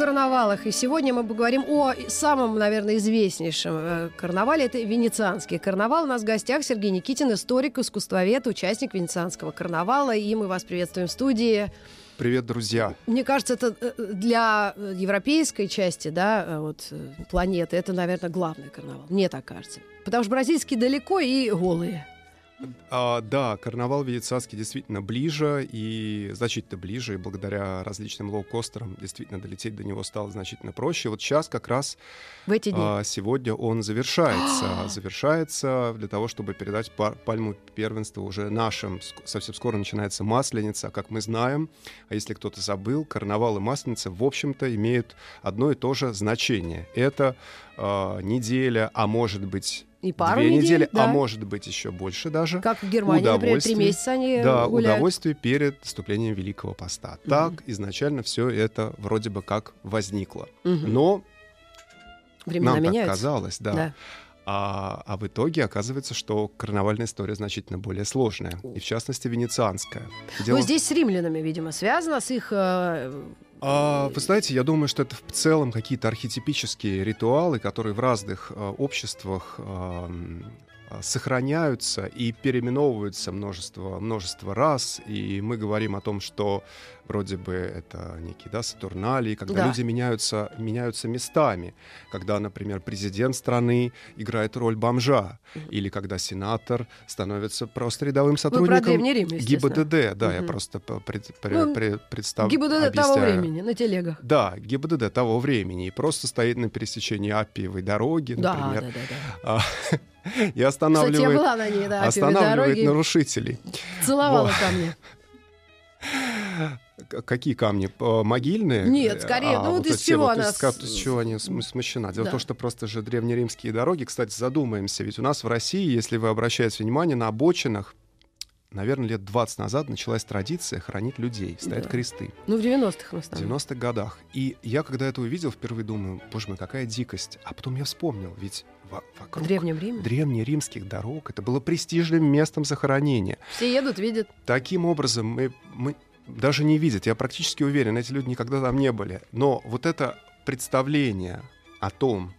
Карнавалах. И сегодня мы поговорим о самом, наверное, известнейшем э, карнавале. Это венецианский карнавал. У нас в гостях Сергей Никитин, историк, искусствовед, участник венецианского карнавала. И мы вас приветствуем в студии. Привет, друзья. Мне кажется, это э, для европейской части да, э, вот, э, планеты это, наверное, главный карнавал. Мне так кажется. Потому что бразильский далеко и голые. А, да, карнавал венецианский действительно ближе и значительно ближе, и благодаря различным лоукостерам действительно долететь до него стало значительно проще. Вот сейчас как раз В эти дни. а, сегодня он завершается. завершается для того, чтобы передать пар- пальму первенства уже нашим. Совсем скоро начинается Масленица, а как мы знаем. А если кто-то забыл, карнавал и Масленица, в общем-то, имеют одно и то же значение. Это а, неделя, а может быть И пару две недель, недели, да. а может быть еще больше даже. Как в Германии, например, три месяца они Да, гуляют. удовольствие перед вступлением Великого Поста. Так изначально все это вроде бы как возникло. Мгм. Но Времена нам так меняются. казалось, да. Да. А, а в итоге оказывается, что карнавальная история значительно более сложная. И в частности, венецианская. Дело Ну, здесь с римлянами, видимо, связано, с их... э, А, вы знаете, я думаю, что это в целом какие-то архетипические ритуалы, которые в разных э, обществах а, сохраняются и переименовываются множество, множество раз. И мы говорим о том, что вроде бы это некие да, сатурналии, когда Да. люди меняются, меняются местами. Когда, например, президент страны играет роль бомжа. Или когда сенатор становится просто рядовым сотрудником Рим. ГИБДД. Да, я Мгм. просто пред- пре- Ну, пре- представ- ГИБДД того объясняю. времени, на телегах. Да, ГИБДД того времени. И просто стоит на пересечении Аппиевой дороги, Да, например, да, да, да. а, и Кстати, я останавливает, была на ней, да, останавливает нарушителей. целовала Вот. камни. К- Какие камни? П- Могильные? Нет, скорее, ну вот из чего вот, она из с- чего они см- смущена? Дело Да. в том, что просто же древнеримские дороги, кстати, задумаемся, ведь у нас в России, если вы обращаете внимание, на обочинах, наверное, лет 20 назад началась традиция хранить людей, стоят Да. кресты. Ну, в 90-х в В основном. 90-х годах. И я, когда это увидел, впервые думаю, боже мой, какая дикость. А потом я вспомнил, ведь В вокруг Древнем Риме. древнеримских дорог это было престижным местом захоронения. Все едут, видят. Таким образом, мы, мы даже не видят, я практически уверен, эти люди никогда там не были. Но вот это представление о том,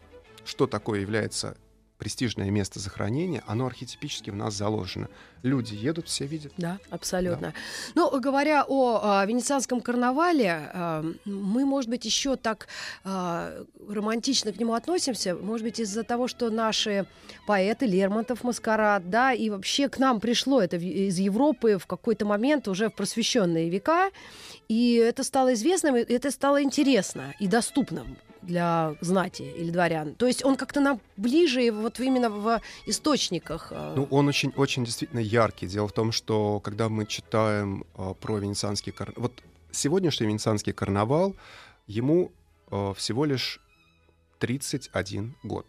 что такое является престижное место захоронения, оно архетипически в нас заложено. Люди едут, все видят. Да, абсолютно. Ну, говоря о а, венецианском карнавале, а, мы, может быть, еще так а, романтично к нему относимся, может быть, из-за того, что наши поэты, Лермонтов, Маскарад, да, и вообще к нам пришло это из Европы в какой-то момент уже в просвещенные века, и это стало известным, и это стало интересно и доступным для знати или дворян. То есть он как-то нам ближе вот именно в источниках. а, Ну, он очень, очень действительно яркий. Дело в том, что когда мы читаем э, про венецианский карнавал... Вот сегодняшний венецианский карнавал, ему э, всего лишь 31 год.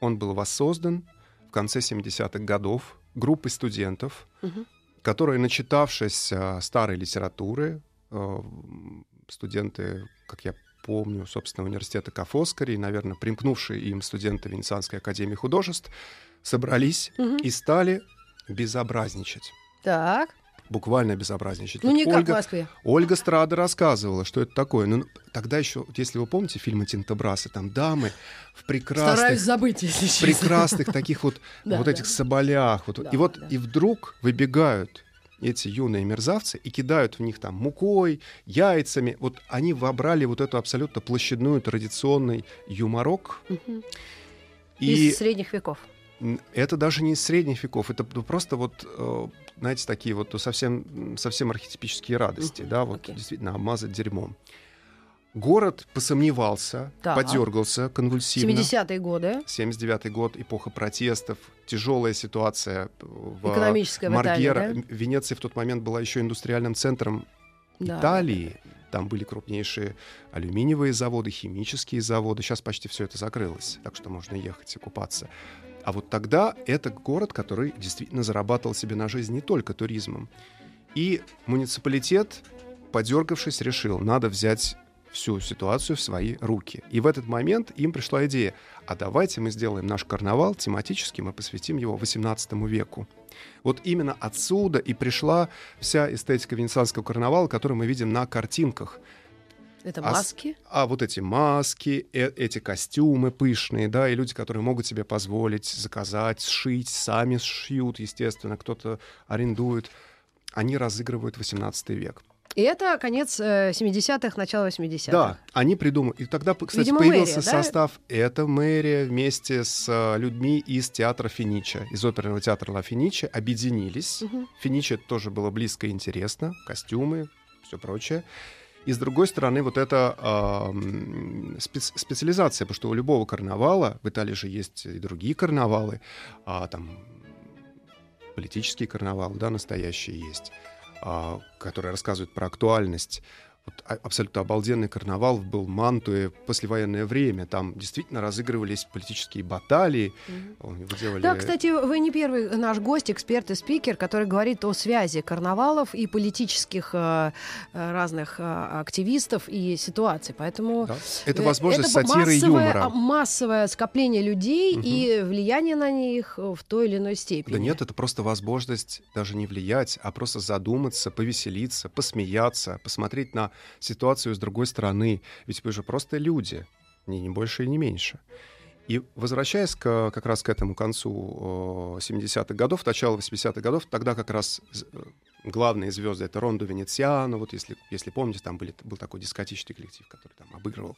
Он был воссоздан в конце 70-х годов группой студентов, Мгм. которые, начитавшись э, старой литературы, э, студенты, как я помню, собственно, университета Кафоскари, и, наверное, примкнувшие им студенты Венецианской академии художеств, собрались Мгм. и стали безобразничать. Так. Буквально безобразничать. Ну, Вот не как в Ольга, Москве. Ольга Страда рассказывала, что это такое. Ну, тогда еще, если вы помните фильмы Тинтобрасы, там дамы в прекрасных, Стараюсь забыть, если честно. прекрасных таких вот, Да, вот да. этих соболях. Вот, Да, и вот да. и вдруг выбегают эти юные мерзавцы и кидают в них там мукой, яйцами. Вот они вобрали вот эту абсолютно площадную традиционный юморок. И Из средних веков. Это даже не из средних веков, это просто вот, э, знаете, такие вот совсем, совсем архетипические радости, да, вот окей. действительно обмазать дерьмом. Город посомневался, Так. подергался конвульсивно. 70-е годы. 79 год, эпоха протестов, тяжелая ситуация в Экономическая в Италии, Маргера. да? Венеция в тот момент была еще индустриальным центром Да. Италии. Там были крупнейшие алюминиевые заводы, химические заводы. Сейчас почти все это закрылось, так что можно ехать и купаться. А вот тогда это город, который действительно зарабатывал себе на жизнь не только туризмом. И муниципалитет, подергавшись, решил, надо взять всю ситуацию в свои руки. И в этот момент им пришла идея, а давайте мы сделаем наш карнавал тематическим и посвятим его XVIII веку. Вот именно отсюда и пришла вся эстетика венецианского карнавала, которую мы видим на картинках. Это А маски? А вот эти маски, э- эти костюмы пышные, да, и люди, которые могут себе позволить заказать, сшить, сами сшьют, естественно, кто-то арендует, они разыгрывают 18 век. И это конец э, 70-х, начало 80-х. Да, они придумали. И тогда, кстати, Видимо, появился мэрия, да? состав. Это мэрия вместе с э, людьми из театра Финича, из оперного театра Ла Финича, объединились. Мгм. Финиче тоже было близко и интересно. Костюмы, все прочее. И с другой стороны, вот эта спец- специализация, потому что у любого карнавала, в Италии же есть и другие карнавалы, а, там политические карнавалы, да, настоящие есть, которые рассказывают про актуальность. Вот а- абсолютно обалденный карнавал был в Мантуе послевоенное время. Там действительно разыгрывались политические баталии. Его делали... Да, кстати, вы не первый наш гость, эксперт и спикер, который говорит о связи карнавалов и политических э, э, разных э, активистов и ситуаций. Поэтому Да. Это возможность это сатиры массовое, юмора. а, массовое скопление людей Мгм. и влияние на них в той или иной степени. Да нет, это просто возможность даже не влиять, а просто задуматься, повеселиться, посмеяться, посмотреть на ситуацию с другой стороны. Ведь вы же просто люди, ни, не больше и не меньше. И возвращаясь к, как раз к этому концу э, 70-х годов, начало 80-х годов, тогда как раз э, главные звезды это Рондо Венециано, вот если, если помните, там были, был такой дискотечный коллектив, который там обыгрывал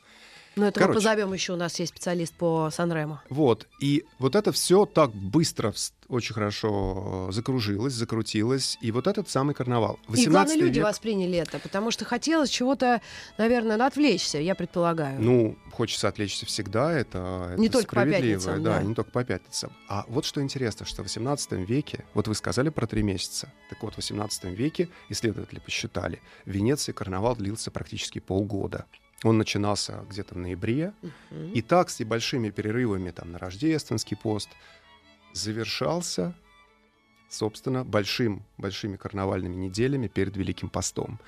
Но это Короче. мы позовем еще, у нас есть специалист по Санремо. Вот. И вот это все так быстро, очень хорошо э, закружилось, закрутилось. И вот этот самый карнавал. И главное, 18 люди век. восприняли это, потому что хотелось чего-то, наверное, отвлечься, я предполагаю. Ну, хочется отвлечься всегда, это, это Не только по пятницам, да, да. не только по пятницам. А вот что интересно, что в 18 веке, вот вы сказали про три месяца, так вот в 18 веке исследователи посчитали, в Венеции карнавал длился практически полгода. Он начинался где-то в ноябре, Мгм. И так с небольшими перерывами там, на рождественский пост завершался, собственно, большим, большими карнавальными неделями перед Великим постом.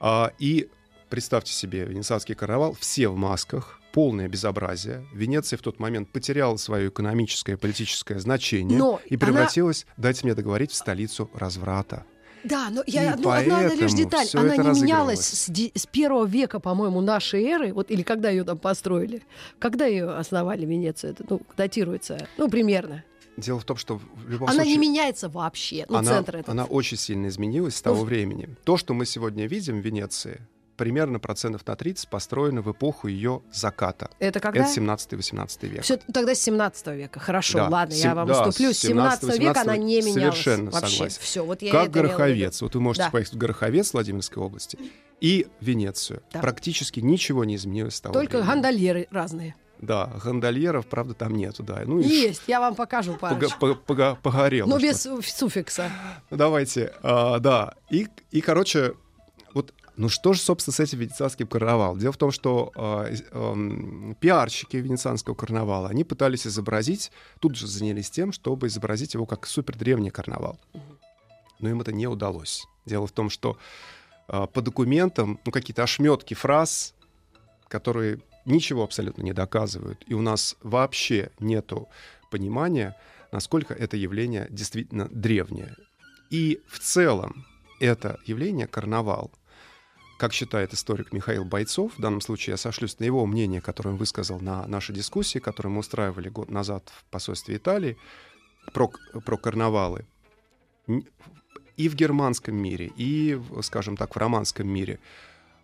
А, и представьте себе, венецианский карнавал, все в масках, полное безобразие. Венеция в тот момент потеряла свое экономическое, политическое значение Но и она- превратилась, дайте мне договорить, в столицу разврата. Да, но И я одну, одна лишь деталь. Она не менялась с, с первого века, по-моему, нашей эры, вот или когда ее там построили, когда ее основали Венецию, это ну датируется, ну примерно. Дело в том, что в любом Она случае... не меняется вообще, ну она, центр этот. она очень сильно изменилась с Ну, того в- времени. То, что мы сегодня видим в Венеции, примерно процентов на 30 построено в эпоху ее заката. Это когда? Это 17-18 век. Всё, тогда с 17 века. Хорошо, Да, ладно, я сем- вам да, уступлю. с С 17 века она не 17 менялась. совершенно вообще. согласен. Все, вот я как. Гороховец. Вот вы можете Да. поехать в Гороховец Владимирской области и Венецию. Да. Практически ничего не изменилось с того Только времени. гондольеры разные. Да, гондольеров, правда, там нету, да. Ну, Есть, я вам покажу парочку. пога- пога- погорело. Но без су- суффикса. Ну, Давайте, а, да. И, и, короче, вот, ну что же, собственно, с этим венецианским карнавалом? Дело в том, что из- ам, пиарщики венецианского карнавала, они пытались изобразить, тут же занялись тем, чтобы изобразить его как супер древний карнавал. Но им это не удалось. Дело в том, что а, по документам, ну, какие-то ошметки фраз, которые ничего абсолютно не доказывают, и у нас вообще нету понимания, насколько это явление действительно древнее. И в целом это явление карнавал, как считает историк Михаил Бойцов, в данном случае я сошлюсь на его мнение, которое он высказал на нашей дискуссии, которую мы устраивали год назад в посольстве Италии, про, про карнавалы. И в германском мире, и, скажем так, в романском мире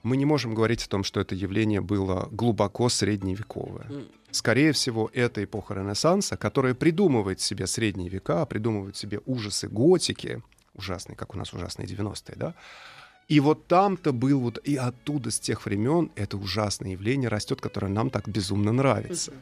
мы не можем говорить о том, что это явление было глубоко средневековое. Скорее всего, это эпоха Ренессанса, которая придумывает себе средние века, придумывает себе ужасы готики, ужасные, как у нас ужасные 90-е, да? И вот там-то был вот, и оттуда, с тех времен, это ужасное явление растет, которое нам так безумно нравится.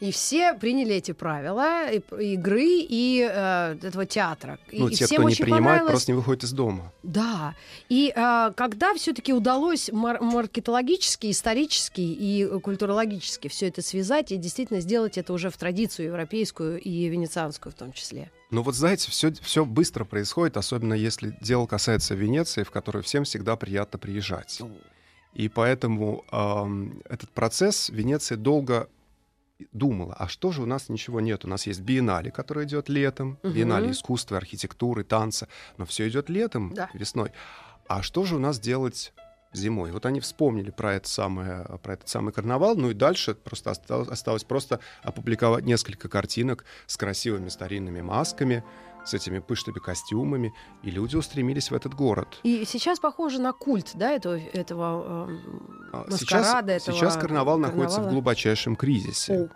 И все приняли эти правила и- игры и э, этого театра. И, Ну, и те, всем кто не принимает, понравилось. просто не выходит из дома. Да. И э, когда все-таки удалось мар- маркетологически, исторически и э, культурологически все это связать и действительно сделать это уже в традицию европейскую и венецианскую в том числе. Но вот знаете, все, все быстро происходит, особенно если дело касается Венеции, в которую всем всегда приятно приезжать. И поэтому ам, этот процесс Венеция долго думала, а что же у нас ничего нет? У нас есть биеннале, которое идет летом, Мгм. биеннале искусства, архитектуры, танца, но все идет летом, Да. весной. А что же у нас делать зимой? Вот они вспомнили про, это самое, про этот самый карнавал, ну и дальше просто осталось, осталось просто опубликовать несколько картинок с красивыми старинными масками, с этими пышными костюмами, и люди устремились в этот город. И сейчас похоже на культ, да, этого, этого А маскарада, Сейчас, этого сейчас карнавал находится в карнавала. глубочайшем кризисе. О.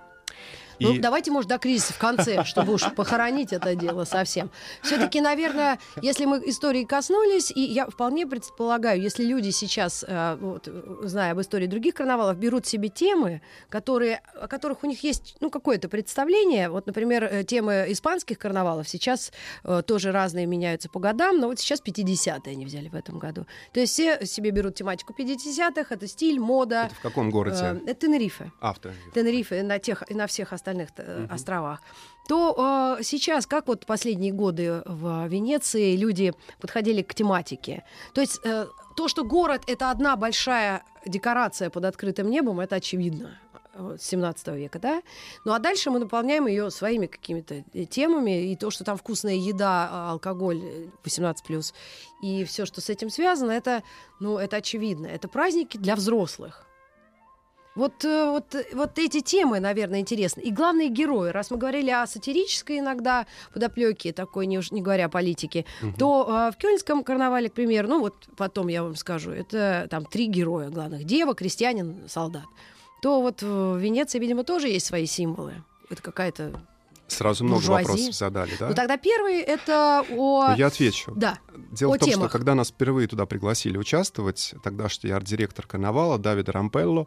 Ну, И- давайте, может, до кризиса в конце, чтобы уж похоронить это дело совсем. Все-таки, наверное, если мы истории коснулись, и я вполне предполагаю, если люди сейчас, э, вот, зная об истории других карнавалов, берут себе темы, которые, о которых у них есть ну, какое-то представление. Вот, например, э, темы испанских карнавалов сейчас э, тоже разные меняются по годам, но вот сейчас 50-е они взяли в этом году. То есть все себе берут тематику 50-х, это стиль, мода. Это в каком городе? Это Тенерифе. Автор. Тенерифе и на тех на всех остальных э, Мгм. островах, то э, сейчас, как вот последние годы в Венеции люди подходили к тематике. То есть э, то, что город это одна большая декорация под открытым небом, это очевидно э, с 17 века, да? Ну а дальше мы наполняем ее своими какими-то э, темами, и то, что там вкусная еда, а, алкоголь э, 18+, и все, что с этим связано, это, ну, это очевидно. Это праздники для взрослых. Вот, э, вот, э, вот эти темы, наверное, интересны. И главные герои, раз мы говорили о сатирической иногда подоплеке, такой, не, уж не говоря о политике, Мгм. то э, в Кёльнском карнавале, к примеру, ну вот потом я вам скажу, это там три героя главных. Дева, крестьянин, солдат. То вот в Венеции, видимо, тоже есть свои символы. Это какая-то... Сразу много буржуазии. вопросов задали, да? Ну тогда первый это о... Ну, Я отвечу. Да, Дело о в том, темах. что когда нас впервые туда пригласили участвовать, тогдашний арт-директор карнавала Давид Рампелло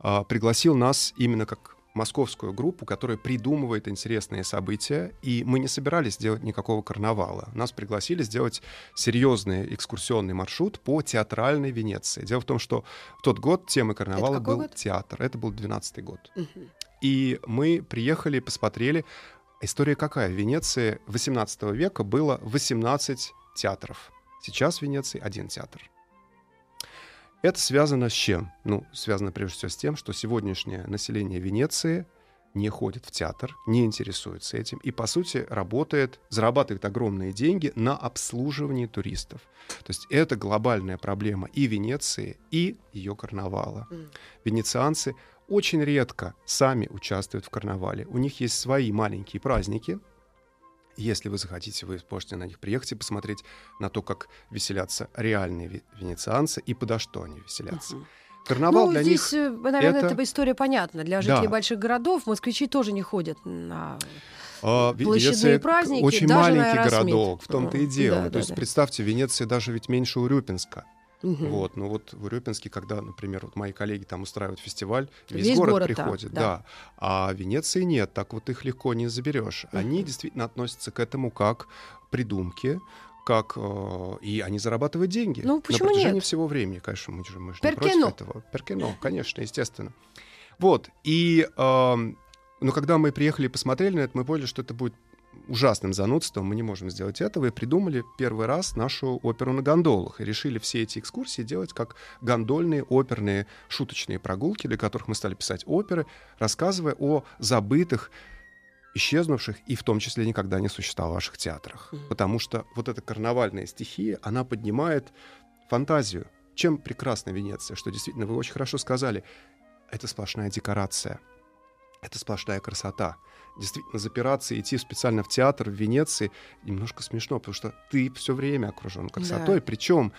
пригласил нас именно как московскую группу, которая придумывает интересные события, и мы не собирались делать никакого карнавала. Нас пригласили сделать серьезный экскурсионный маршрут по театральной Венеции. Дело в том, что в тот год темой карнавала был год? театр. Это был 12 год. Мгм. И мы приехали, посмотрели. История какая? В Венеции 18 века было 18 театров. Сейчас в Венеции один театр. Это связано с чем? Ну, связано прежде всего с тем, что сегодняшнее население Венеции не ходит в театр, не интересуется этим и, по сути, работает, зарабатывает огромные деньги на обслуживании туристов. То есть это глобальная проблема и Венеции, и ее карнавала. Венецианцы очень редко сами участвуют в карнавале. У них есть свои маленькие праздники. Если вы захотите, вы можете на них приехать и посмотреть на то, как веселятся реальные ве- венецианцы и подо что они веселятся. Карнавал ну, для здесь, них... э, наверное, это- эта история понятна. Для жителей Да. больших городов москвичи тоже не ходят на... а, площадные Венеция праздники, очень даже маленький городок, в том-то и дело. Да, то да, есть да. представьте, Венеция даже ведь меньше Урюпинска. Мгм. Вот, ну вот в Урюпинске, когда, например, вот мои коллеги там устраивают фестиваль, весь, Весь город, город там, приходит, да. да. А в Венеции нет, так вот их легко не заберешь. Они Мгм. действительно относятся к этому как придумки, как э, и они зарабатывают деньги Ну, почему на протяжении нет? всего времени, конечно, мы же, мы же не против этого. Перкино, конечно, естественно. Вот и, эм, но когда мы приехали и посмотрели на это, мы поняли, что это будет ужасным занудством, мы не можем сделать этого, и придумали первый раз нашу оперу на гондолах, и решили все эти экскурсии делать как гондольные оперные шуточные прогулки, для которых мы стали писать оперы, рассказывая о забытых, исчезнувших и в том числе никогда не существовавших театрах. Мгм. Потому что вот эта карнавальная стихия, она поднимает фантазию. Чем прекрасна Венеция, что действительно вы очень хорошо сказали, это сплошная декорация, это сплошная красота. Действительно, запираться и идти специально в театр в Венеции немножко смешно, потому что ты все время окружен красотой, причем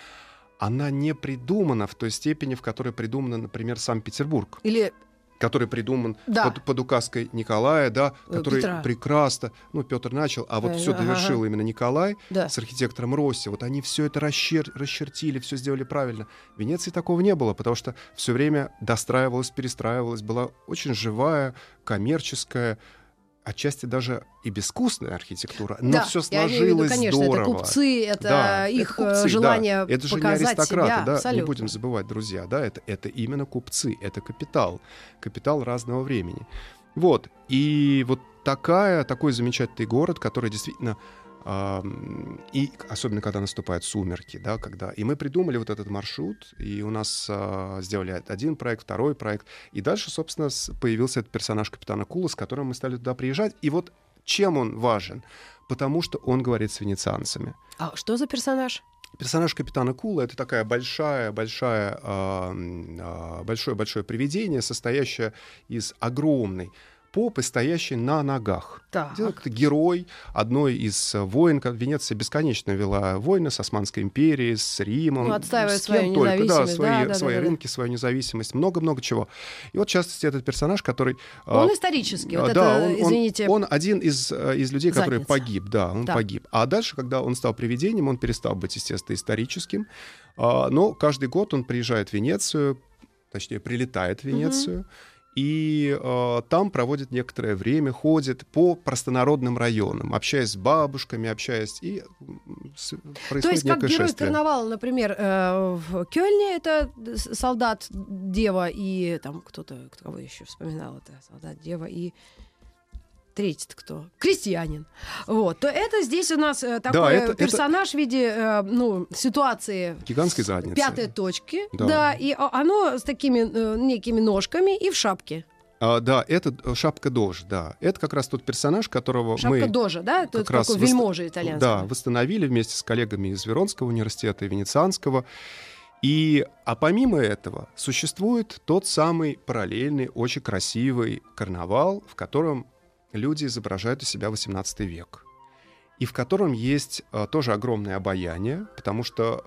она не придумана в той степени, в которой придумана, например, Санкт-Петербург. Или который придуман Да. под, под указкой Николая, да, Э, который Петра. прекрасно, ну, Петр начал, а вот Э, все ага, довершил ага. именно Николай Да. с архитектором Росси. Вот они все это расчер- расчертили, все сделали правильно. В Венеции такого не было, потому что все время достраивалась, перестраивалась, была очень живая, коммерческая, отчасти даже и безвкусная архитектура, но да, все я имею в виду, сложилось конечно, здорово. это купцы, это Да, их это э, купцы, да. желание Это же не аристократы, себя. да, не будем забывать, друзья, да, это, это именно купцы, это капитал, капитал разного времени. Вот, и вот такая, такой замечательный город, который действительно и особенно когда наступают сумерки, да, когда и мы придумали вот этот маршрут, и у нас а, сделали один проект, второй проект, и дальше, собственно, появился этот персонаж капитана Кула, с которым мы стали туда приезжать, и вот чем он важен? Потому что он говорит с венецианцами. А что за персонаж? Персонаж капитана Кула это такая большая, большая, а, большое, большое привидение, состоящее из огромной попы, стоящей на ногах. Так. Это герой одной из э, войн. как Венеция бесконечно вела войны с Османской империей, с Римом. Ну, отстаивая с кем свою только, да, свои, да, да, свои да, да, да. рынки, свою независимость, много-много чего. И вот, в частности, этот персонаж, который... а, Он исторический. Вот а, это, да, он, он- извините, он один из, э, из людей, который Задница. погиб, да, он Да. погиб. А дальше, когда он стал привидением, он перестал быть, естественно, историческим. А, Но каждый год он приезжает в Венецию, точнее, прилетает в Венецию, и э, там проводит некоторое время, ходит по простонародным районам, общаясь с бабушками, общаясь, и с- происходит То есть, как некое герой шествие. карнавала, например, э, в Кёльне это солдат, дева и там кто-то, кого еще вспоминал это, солдат, дева и третий кто? Крестьянин. Вот. То это здесь у нас э, такой это- это- персонаж в виде э, ну, ситуации Гигантской задницы. пятой точки, Да. да. и о- оно с такими э, некими ножками и в шапке. А, да, это э, шапка Дож, да. Это как раз тот персонаж, которого Шапка мы... дожа, да? Это как раз вельможа итальянский. Да, восстановили вместе с коллегами из Веронского университета и Венецианского. И, а помимо этого существует тот самый параллельный, очень красивый карнавал, в котором люди изображают из себя XVIII век. И в котором есть э, тоже огромное обаяние, потому что,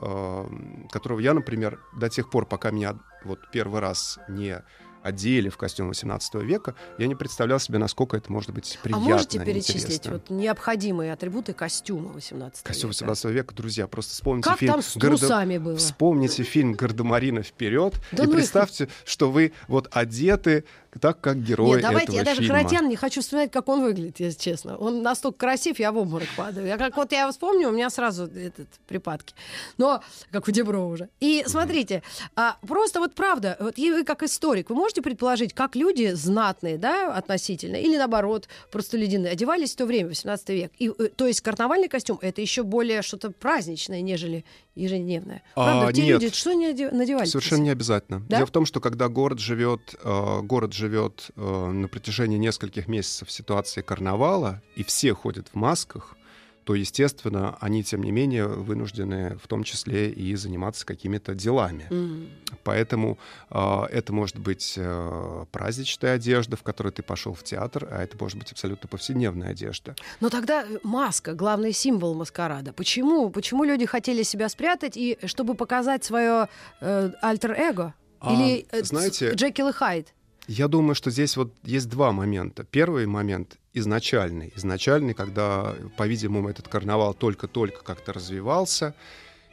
э, которого я, например, до тех пор, пока меня вот первый раз не одели в костюм XVIII века, я не представлял себе, насколько это может быть А приятно можете и перечислить вот необходимые атрибуты костюма 18 Костюм века? 18 века, друзья, просто вспомните Как фильм там с «Гардо- трусами было? Вспомните фильм «Гардемарина вперед» Да и ну их- представьте, что вы вот одеты так, как герои Нет, давайте, этого я даже фильма. Харатьян не хочу вспоминать, как он выглядит, если честно. Он настолько красив, я в обморок падаю. Я как вот я его вспомню, у меня сразу этот припадки. Но, как у Деброва уже. И смотрите, а, просто вот правда, вот и вы как историк, вы можете предположить, как люди знатные, да, относительно, или наоборот, простолюдины, одевались в то время, 18 век. И, э, то есть карнавальный костюм — это еще более что-то праздничное, нежели ежедневное. Правда, А, те нет. люди что не оде- надевали? Совершенно не обязательно. Да? Дело в том, что когда город живет, э, город живет э, на протяжении нескольких месяцев в ситуации карнавала, и все ходят в масках, то, естественно, они, тем не менее, вынуждены в том числе и заниматься какими-то делами. М. Поэтому э, это может быть э, праздничная одежда, в которой ты пошел в театр, а это может быть абсолютно повседневная одежда. Но тогда э, маска, главный символ маскарада. Почему? Почему люди хотели себя спрятать и чтобы показать свое э, альтер-эго? А, Или э, знаете- Джекил и Хайд? Я думаю, что здесь вот есть два момента. Первый момент изначальный. Изначальный, когда, по-видимому, этот карнавал только-только как-то развивался.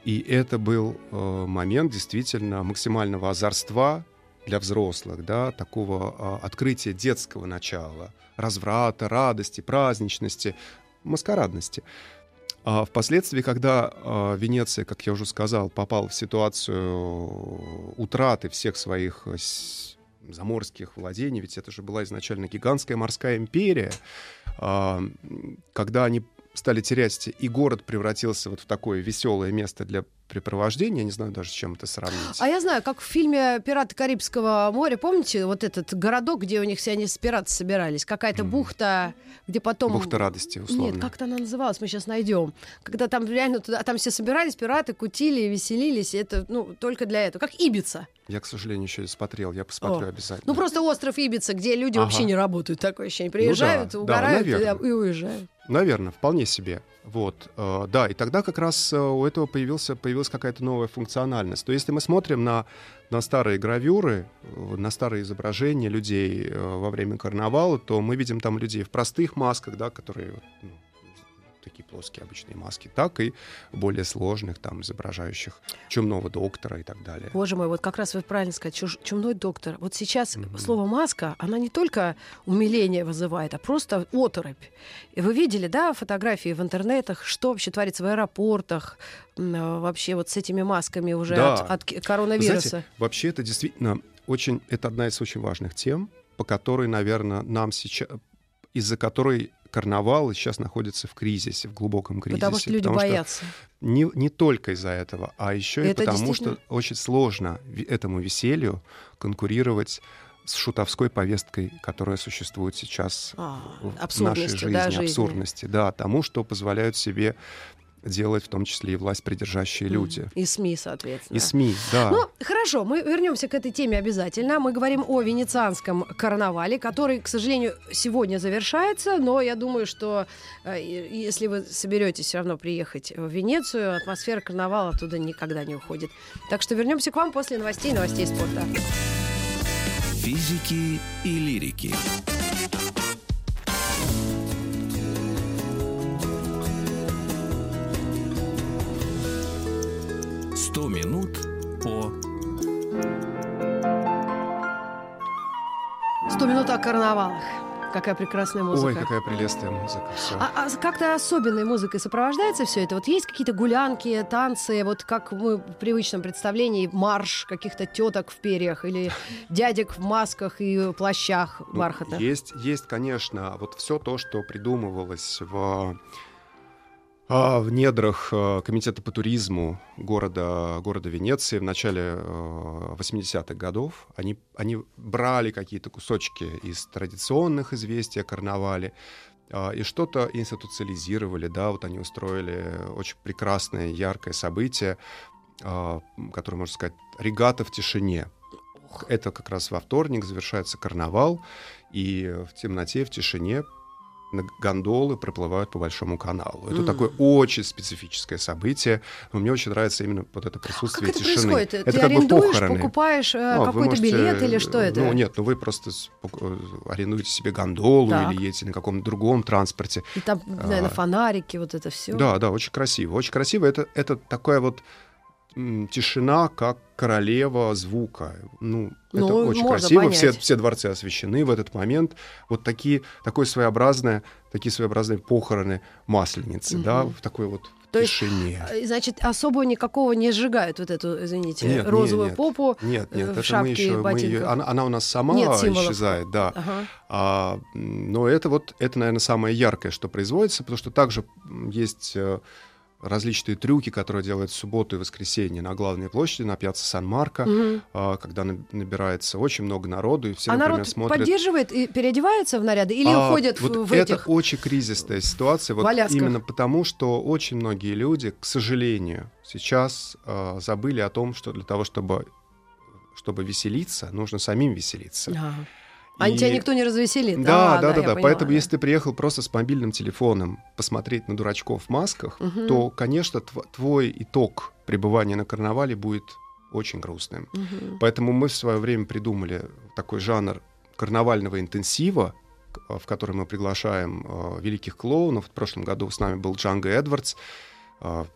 И это был э, момент действительно максимального озорства для взрослых, да, такого э, открытия детского начала, разврата, радости, праздничности, маскарадности. А впоследствии, когда э, Венеция, как я уже сказал, попала в ситуацию утраты всех своих заморских владений, ведь это же была изначально гигантская морская империя, а, когда они стали терять, и город превратился вот в такое веселое место для препровождения, я не знаю даже, с чем это сравнить. А я знаю, как в фильме «Пираты Карибского моря», помните, вот этот городок, где у них все они с пираты собирались, какая-то Мгм. бухта, где потом... Бухта радости, условно. Нет, как-то она называлась, мы сейчас найдем. Когда там реально туда, там все собирались, пираты кутили, веселились, и это, ну, только для этого. Как Ибица. Я, к сожалению, еще не смотрел, я посмотрю О. обязательно. Ну, просто остров Ибица, где люди Ага. вообще не работают, такое ощущение. Приезжают, да, да, угорают и, наверно. и уезжают. Наверное, вполне себе. Вот, э, да, и тогда как раз э, у этого появился, появилась какая-то новая функциональность. То если мы смотрим на, на старые гравюры, э, на старые изображения людей во время карнавала, то мы видим там людей в простых масках, да, которые ну, такие плоские обычные маски, так и более сложных, там, изображающих чумного доктора и так далее. Боже мой, вот как раз вы правильно сказать, чуж- чумной доктор. Вот сейчас Мгм. слово маска, она не только умиление вызывает, а просто оторопь. И вы видели, да, фотографии в интернетах, что вообще творится в аэропортах, э, вообще вот с этими масками уже Да. от, от коронавируса. знаете, вообще это действительно очень, это одна из очень важных тем, по которой, наверное, нам сейчас, из-за которой карнавал сейчас находится в кризисе, в глубоком кризисе. потому что люди потому что боятся. не, не только из-за этого, а еще и Это потому, действительно- что очень сложно этому веселью конкурировать с шутовской повесткой, которая существует сейчас А, в нашей жизни, да, жизни. абсурдности, да, тому, что позволяют себе делать в том числе и власть придержащие люди. И СМИ, соответственно. И СМИ, да. Ну, хорошо, мы вернемся к этой теме обязательно. Мы говорим о венецианском карнавале, который, к сожалению, сегодня завершается, но я думаю, что э, если вы соберетесь все равно приехать в Венецию, атмосфера карнавала оттуда никогда не уходит. Так что вернемся к вам после новостей, новостей спорта. Физики и лирики. Сто минут по 100 минут о карнавалах. Какая прекрасная музыка. Ой, какая прелестная музыка. Всё. А, а как-то особенной музыкой сопровождается все это? Вот есть какие-то гулянки, танцы, вот как мы в привычном представлении, марш каких-то теток в перьях или дядек в масках и плащах Ну, бархата? Есть, есть, конечно, вот все то, что придумывалось в, а, в недрах а, Комитета по туризму города, города Венеции в начале а, 80-х годов. Они, они брали какие-то кусочки из традиционных известий о карнавале, а, и что-то институциализировали, да, вот они устроили очень прекрасное, яркое событие, а, которое, можно сказать, регата в тишине. Это как раз во вторник завершается карнавал, и в темноте, в тишине гондолы проплывают по Большому каналу. Это М. такое очень специфическое событие, но мне очень нравится именно вот это А как присутствие это тишины. происходит? Это Ты как бы арендуешь, похороны. покупаешь э, Ну, какой-то можете, билет или что это? Ну, нет, ну вы просто э, арендуете себе гондолу Так. или едете на каком-то другом транспорте. И там, наверное, А. фонарики, вот это все. Да, да, очень красиво. Очень красиво. Это, это такая вот тишина, как королева звука. Ну, это Ну, очень можно красиво. Все, понять. все дворцы освещены в этот момент. Вот такие, такое своеобразное, такие своеобразные похороны масленицы, да, Мгм. в такой вот То есть, тишине. Э, Значит, особо никакого не сжигают вот эту, извините, Нет, не, розовую нет. попу. Нет, нет, э, в это шапке мы еще, мы ее, она, она у нас сама Нет символов. исчезает, да. Ага. А, но это вот, это, наверное, самое яркое, что производится, потому что также есть э, различные трюки, которые делают в субботу и воскресенье на главной площади, на пьяце Сан-Марко, Мгм. а, когда на- набирается очень много народу, и все, а например, народ смотрят... поддерживает и переодевается в наряды или А, уходят вот в, в это этих? очень кризисная ситуация, вот именно потому, что очень многие люди, к сожалению, сейчас а, забыли о том, что для того, чтобы чтобы веселиться, нужно самим веселиться. Ага. А И- тебя никто не развеселит. Да, А, да, да, да. поняла, Поэтому, да. если ты приехал просто с мобильным телефоном посмотреть на дурачков в масках, Мгм. то, конечно, тв- твой итог пребывания на карнавале будет очень грустным. Мгм. Поэтому мы в свое время придумали такой жанр карнавального интенсива, в который мы приглашаем э, великих клоунов. В прошлом году с нами был Джанго Эдвардс,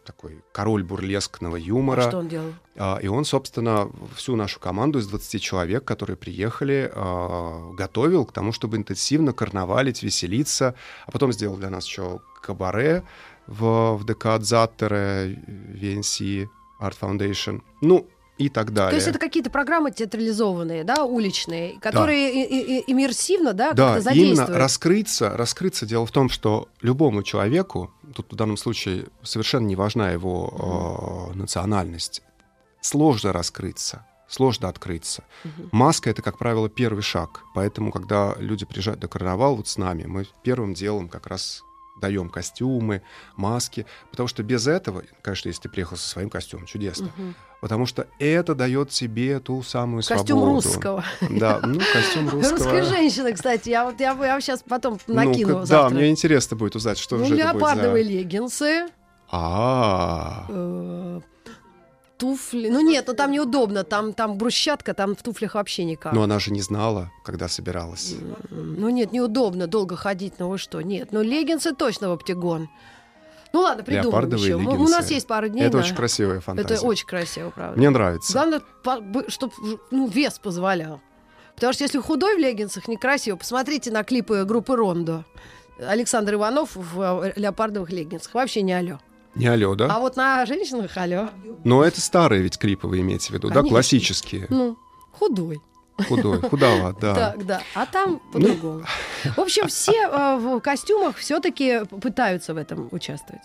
такой король бурлескного А юмора. что он делал? А, И он, собственно, всю нашу команду из 20 человек, которые приехали, а, готовил к тому, чтобы интенсивно карнавалить, веселиться. А потом сделал для нас еще кабаре в, в ДК Дзаттере, VNC Art Foundation. Ну, и так далее. То есть это какие-то программы театрализованные, да, уличные, которые и- и- и- иммерсивно, да, Да, как-то именно задействуют. раскрыться, раскрыться. Дело в том, что любому человеку, тут в данном случае совершенно не важна его э, национальность, сложно раскрыться, сложно открыться. Мгм. Маска это, как правило, первый шаг. Поэтому, когда люди приезжают на карнавал вот с нами, мы первым делом как раз даем костюмы, маски, потому что без этого, конечно, если ты приехал со своим костюмом, чудесно, Мгм. потому что это дает тебе ту самую Костюм свободу. русского. Да, ну костюм русского. Русская женщина, кстати. Я вот я, я сейчас потом накину да, завтра. мне интересно будет узнать, что Ну, же это будет леопардовые за... леггинсы, А, э, туфли. Ну нет, ну там неудобно, там, там брусчатка, там в туфлях вообще никак. Но она же не знала, когда собиралась. Ну нет, неудобно долго ходить, ну вы что, нет. Ну леггинсы точно в оптигон. Ну ладно, придумаем Леопардовые еще. леггинсы. У нас есть пару дней. Это на- очень красивая фантазия. Это очень красиво, правда. Мне нравится. Главное, чтобы ну, вес позволял. Потому что если худой в леггинсах, некрасиво. Посмотрите на клипы группы Рондо. Александр Иванов в леопардовых леггинсах. Вообще не алё. Не алё, да? А вот на женщинах алё. Но это старые ведь клипы вы имеете в виду, да? Конечно. Классические. Ну, худой. Худой, худоват, да. Так, да. А там по-другому. В общем, все э, в костюмах все-таки пытаются в этом участвовать.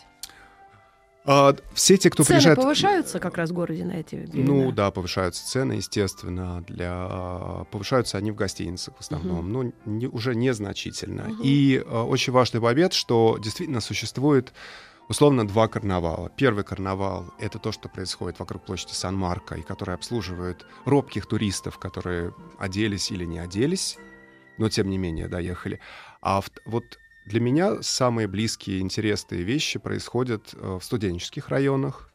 А, все те, кто Цены приезжает... повышаются как раз в городе на эти времена? Ну да, повышаются цены, естественно. Для... Повышаются они в гостиницах в основном, но не- уже незначительно. Мгм. И э, очень важный момент, что действительно существует условно два карнавала. Первый карнавал — это то, что происходит вокруг площади Сан-Марко, и который обслуживает робких туристов, которые оделись или не оделись, но тем не менее доехали. А вот для меня самые близкие, интересные вещи происходят э, в студенческих районах,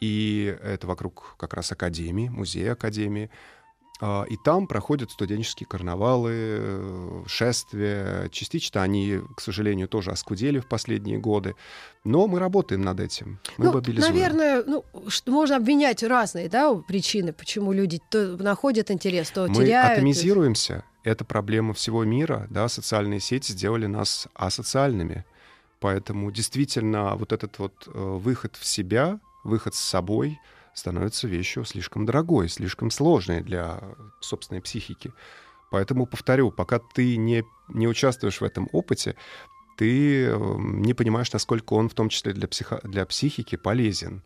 и это вокруг как раз академии, музея академии. А, И там проходят студенческие карнавалы, э, шествия. Частично они, к сожалению, тоже оскудели в последние годы. Но мы работаем над этим. Мы Ну, мобилизуем. наверное, ну, можно обвинять разные да, причины, почему люди то находят интерес, то мы теряют. атомизируемся. Это проблема всего мира. Да? Социальные сети сделали нас асоциальными. Поэтому действительно вот этот вот э, выход в себя, выход с собой становится вещью слишком дорогой, слишком сложной для собственной психики. Поэтому, повторю, пока ты не, не участвуешь в этом опыте, ты э, не понимаешь, насколько он в том числе для, психо- для психики полезен.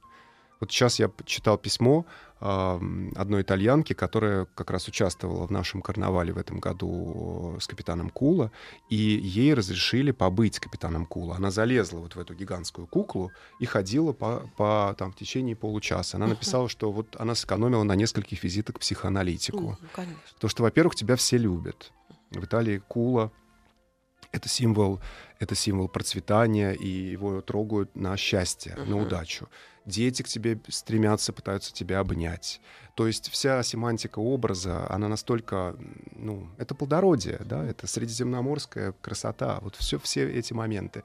Вот сейчас я читал письмо а, одной итальянки, которая как раз участвовала в нашем карнавале в этом году с капитаном Кула, и ей разрешили побыть капитаном Кула. Она залезла вот в эту гигантскую куклу и ходила по, по там, в течение получаса. Она написала, что вот она сэкономила на нескольких визитах к психоаналитику. Ну, конечно. Потому что, во-первых, тебя все любят. В Италии Кула — это символ, это символ процветания, и его трогают на счастье, на Мгм. удачу. Дети к тебе стремятся, пытаются тебя обнять. То есть вся семантика образа, она настолько, ну, это плодородие, да, это средиземноморская красота, вот все, все эти моменты.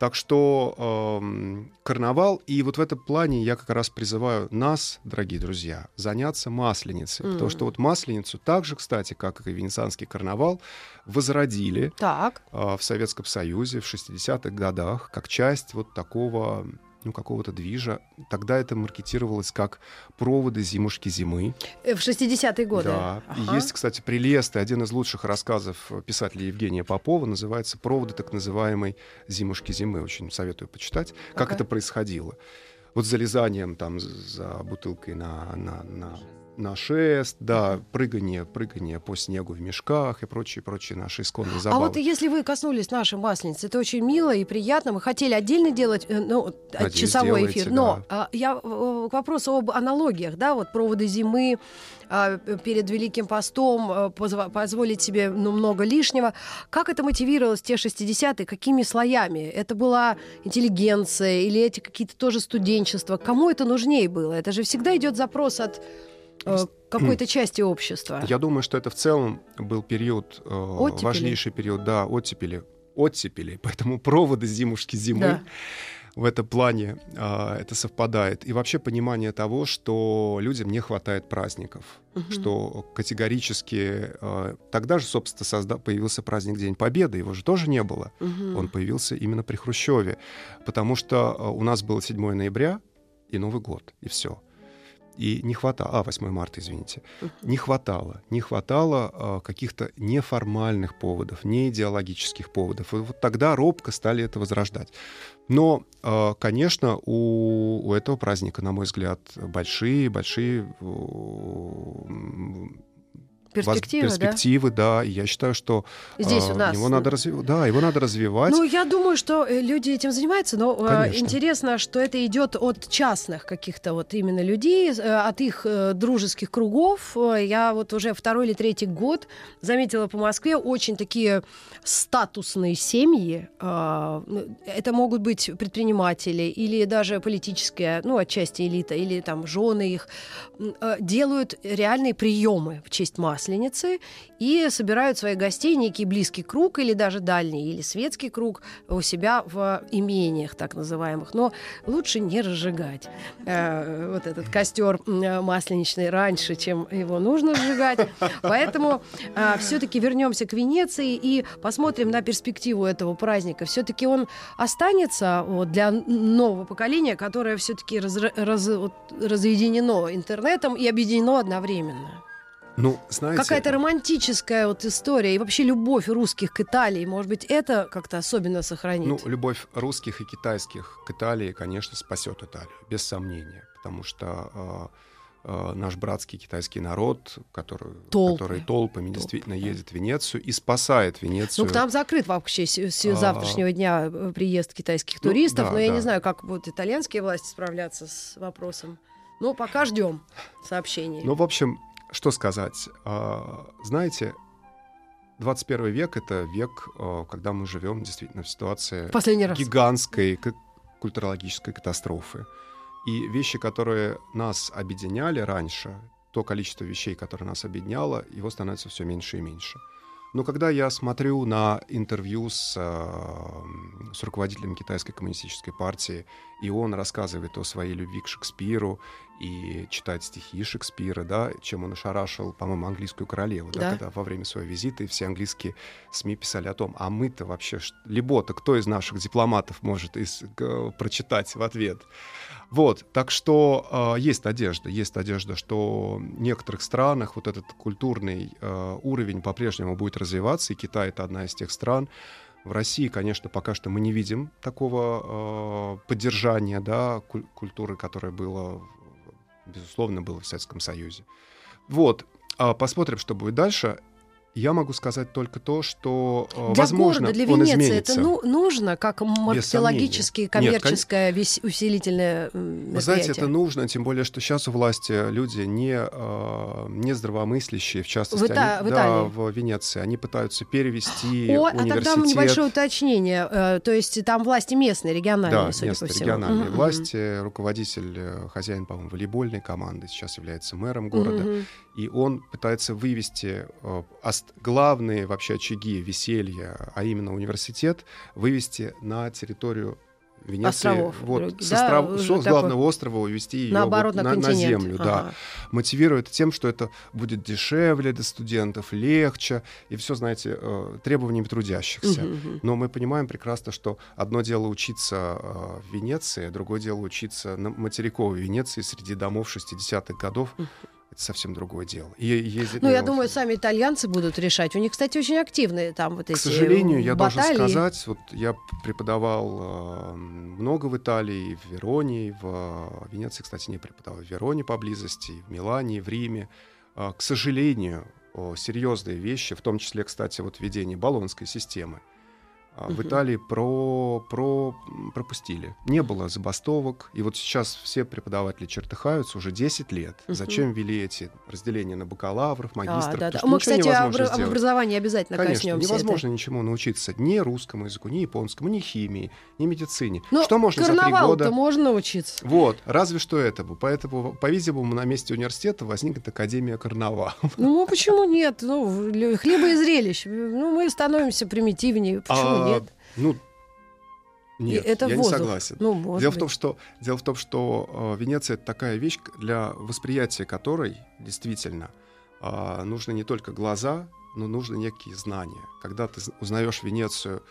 Так что эм, карнавал, и вот в этом плане я как раз призываю нас, дорогие друзья, заняться масленицей. Потому Мгм. что вот масленицу также, кстати, как и венецианский карнавал, возродили Так. а, в Советском Союзе в 60-х годах как часть вот такого ну, какого-то движа. Тогда это маркетировалось как проводы зимушки зимы. Э, В 60-е годы. Да. И Ага. есть, кстати, прелестный, один из лучших рассказов писателя Евгения Попова, называется «Проводы так называемой зимушки зимы». Очень советую почитать, как Ага. это происходило. Вот залезанием там за бутылкой на, на, на, на шест, да, прыгание, прыгание по снегу в мешках и прочие, прочие наши исконные А забавы. вот если вы коснулись нашей масленицы, это очень мило и приятно. Мы хотели отдельно делать э, ну, Надеюсь, часовой сделаете, эфир. Но а, я э, к вопросу об аналогиях, да, вот проводы зимы а, перед Великим постом, э, позволить себе ну, много лишнего. Как это мотивировалось в те 60-е? Какими слоями? Это была интеллигенция или эти какие-то тоже студенчества? Кому это нужнее было? Это же всегда идет запрос от какой-то части общества. Я думаю, что это в целом был период, э, Оттепели? важнейший период, да, оттепели. Оттепели, поэтому проводы зимушки зимы Да. в этом плане а, это совпадает. И вообще понимание того, что людям не хватает праздников, Мгм. что категорически... а, тогда же, собственно, созда- появился праздник День Победы, его же тоже не было. Мгм. Он появился именно при Хрущеве, потому что а, у нас было 7 ноября и Новый год, и все. И не хватало, а, 8 марта, извините, не хватало, не хватало а, каких-то неформальных поводов, не идеологических поводов. И вот тогда робко стали это возрождать. Но, а, конечно, у, у этого праздника, на мой взгляд, большие, большие перспективы, перспективы да? И я считаю, что Здесь а, у нас. его надо развивать. Да, его надо развивать. Ну, я думаю, что э, люди этим занимаются, но э, Конечно. интересно, что это идет от частных каких-то вот именно людей, э, от их э, дружеских кругов. Э, Я вот уже второй или третий год заметила по Москве очень такие статусные семьи. Э, ну, Это могут быть предприниматели или даже политическая, ну, отчасти элита, или там жены их, э, делают реальные приемы в честь Масленицы и собирают своих гостей некий близкий круг или даже дальний, или светский круг у себя в имениях так называемых. Но лучше не разжигать э, вот этот костер э, масленичный раньше, чем его нужно сжигать. Поэтому все-таки вернемся к Венеции и посмотрим на перспективу этого праздника. Все-таки он останется вот, для нового поколения, которое все-таки разъединено интернетом и объединено одновременно. Ну, знаете... Какая-то романтическая вот история и вообще любовь русских к Италии, может быть, это как-то особенно сохранит? Ну, любовь русских и китайских к Италии, конечно, спасет Италию, без сомнения, потому что э, э, наш братский китайский народ, который Толпы. который толпами Толпы. действительно ездит в Венецию и спасает Венецию. Ну, к нам закрыт вообще с, с завтрашнего дня э, приезд китайских туристов, ну, да, но я да. не знаю, как будут итальянские власти справляться с вопросом. Ну, пока ждем сообщений. Ну, в общем, что сказать? Знаете, 21 век — это век, когда мы живем действительно в ситуации Последний раз. гигантской культурологической катастрофы. И вещи, которые нас объединяли раньше, то количество вещей, которое нас объединяло, его становится все меньше и меньше. Но когда я смотрю на интервью с, с руководителем китайской коммунистической партии, и он рассказывает о своей любви к Шекспиру и читает стихи Шекспира, да, чем он ошарашил, по-моему, английскую королеву, да, Да. когда во время своего визита и все английские СМИ писали о том, а мы-то вообще, либо-то кто из наших дипломатов может из, г- прочитать в ответ. Вот, так что э, есть надежда, есть надежда, что в некоторых странах вот этот культурный э, уровень по-прежнему будет развиваться, и Китай это одна из тех стран. В России, конечно, пока что мы не видим такого э, поддержания, да, куль- культуры, которая была, безусловно, была в Советском Союзе. Вот, а посмотрим, что будет дальше. Я могу сказать только то, что, э, Для возможно, города, для он Венеции изменится. это ну, нужно как маркетологически, сомнения. Нет, коммерческое, вес- усилительное Вы знаете, это нужно, тем более, что сейчас у власти люди не, э, не здравомыслящие, в частности, В Ита- они, в да, в Венеции. Они пытаются перевести О, а университет. тогда небольшое уточнение. Э, То есть там власти местные, региональные, Да, судя местные, по всему. региональные мгм. власти. Руководитель, хозяин, по-моему, волейбольной команды, сейчас является мэром города. Мгм. И он пытается вывести э, главные вообще очаги веселья, а именно университет, вывести на территорию Венеции. Островов Вот, других, с, да, остров- уже с такой- главного острова увезти ее Наоборот, на на, континент. землю. Да. Ага. Мотивирует тем, что это будет дешевле для студентов, легче, и все, знаете, э, требованиями трудящихся. Мгм, мгм. Но мы понимаем прекрасно, что одно дело учиться э, в Венеции, другое дело учиться на материковой Венеции среди домов 60-х годов. Это совсем другое дело. И ездить Ну, я велосипеде. думаю, сами итальянцы будут решать. У них, кстати, очень активные там вот эти К сожалению, я должен баталии. сказать, вот я преподавал э, много в Италии, в Вероне, и в э, Венеции, кстати, не преподавал, в Вероне поблизости, в Милане, в Риме. Э, к сожалению, серьезные вещи, в том числе, кстати, вот введение баллонской системы, а, в. Италии про, про, пропустили. Не было забастовок. И вот сейчас все преподаватели чертыхаются уже 10 лет. Зачем ввели эти разделения на бакалавров, А, магистров? да, да. что Мы, кстати, об, об образовании обязательно Конечно, коснемся. невозможно ничему научиться ни русскому языку, ни японскому, ни химии, ни медицине. Но что можно за три года? можно научиться. Вот, разве что этому. Поэтому, по-видимому, на месте университета возникнет Академия карнавала. Ну, почему нет? Ну, хлеба и зрелищ. Ну, мы становимся примитивнее. Почему А, нет? Ну, И нет, это я воздух. не согласен. Ну, Дело в, том, что, дело в том, что э, Венеция это такая вещь, для восприятия которой действительно э, нужно не только глаза, но нужно некие знания. Когда ты узнаешь Венецию,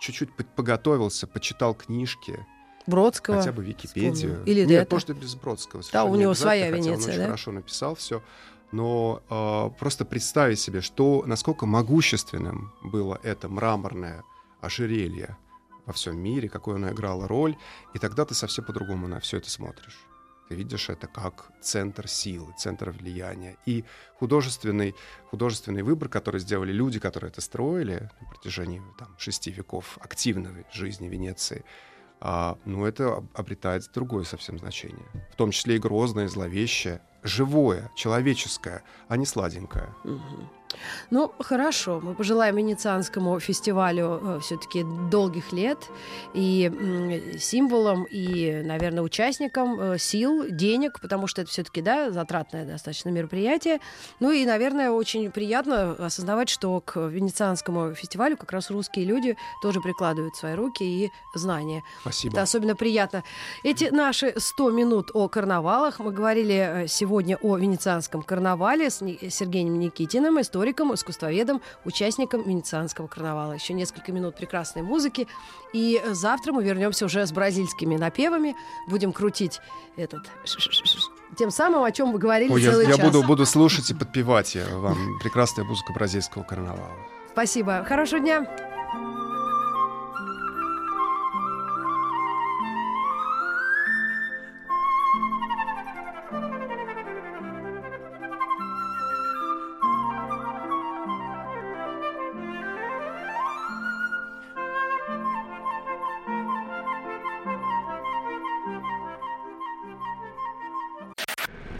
чуть-чуть по- поготовился, почитал книжки, Бродского. хотя бы Википедию. вспомнил. Или Нет, это. может, и без Бродского. Да, у не него своя Венеция, Он очень да? хорошо написал все. Но э, просто представить себе, что насколько могущественным было это мраморное ожерелье во всем мире, какую оно играло роль, и тогда ты совсем по-другому на все это смотришь. ты видишь это как центр силы, центр влияния. И художественный, художественный выбор, который сделали люди, которые это строили на протяжении там, шести веков активной жизни Венеции, а, ну, это обретает другое совсем значение. В том числе и грозное, зловещее, живое, человеческое, а не сладенькое. Угу. Ну, хорошо. Мы пожелаем Венецианскому фестивалю э, все-таки долгих лет и символом, и, наверное, участникам э, сил, денег, потому что это все-таки, да, затратное достаточно мероприятие. Ну и, наверное, очень приятно осознавать, что к Венецианскому фестивалю как раз русские люди тоже прикладывают свои руки и знания. Спасибо. Это особенно приятно. Эти наши 100 минут о карнавалах. Мы говорили э, сегодня о Венецианском карнавале с Сергеем Никитиным, историком историком, искусствоведом, участником Венецианского карнавала. Еще несколько минут прекрасной музыки. И завтра мы вернемся уже с бразильскими напевами. Будем крутить этот тем самым, о чем вы говорили Ой, целый я, час. Я буду, буду слушать и подпевать вам прекрасная музыка бразильского карнавала. Спасибо. Хорошего дня.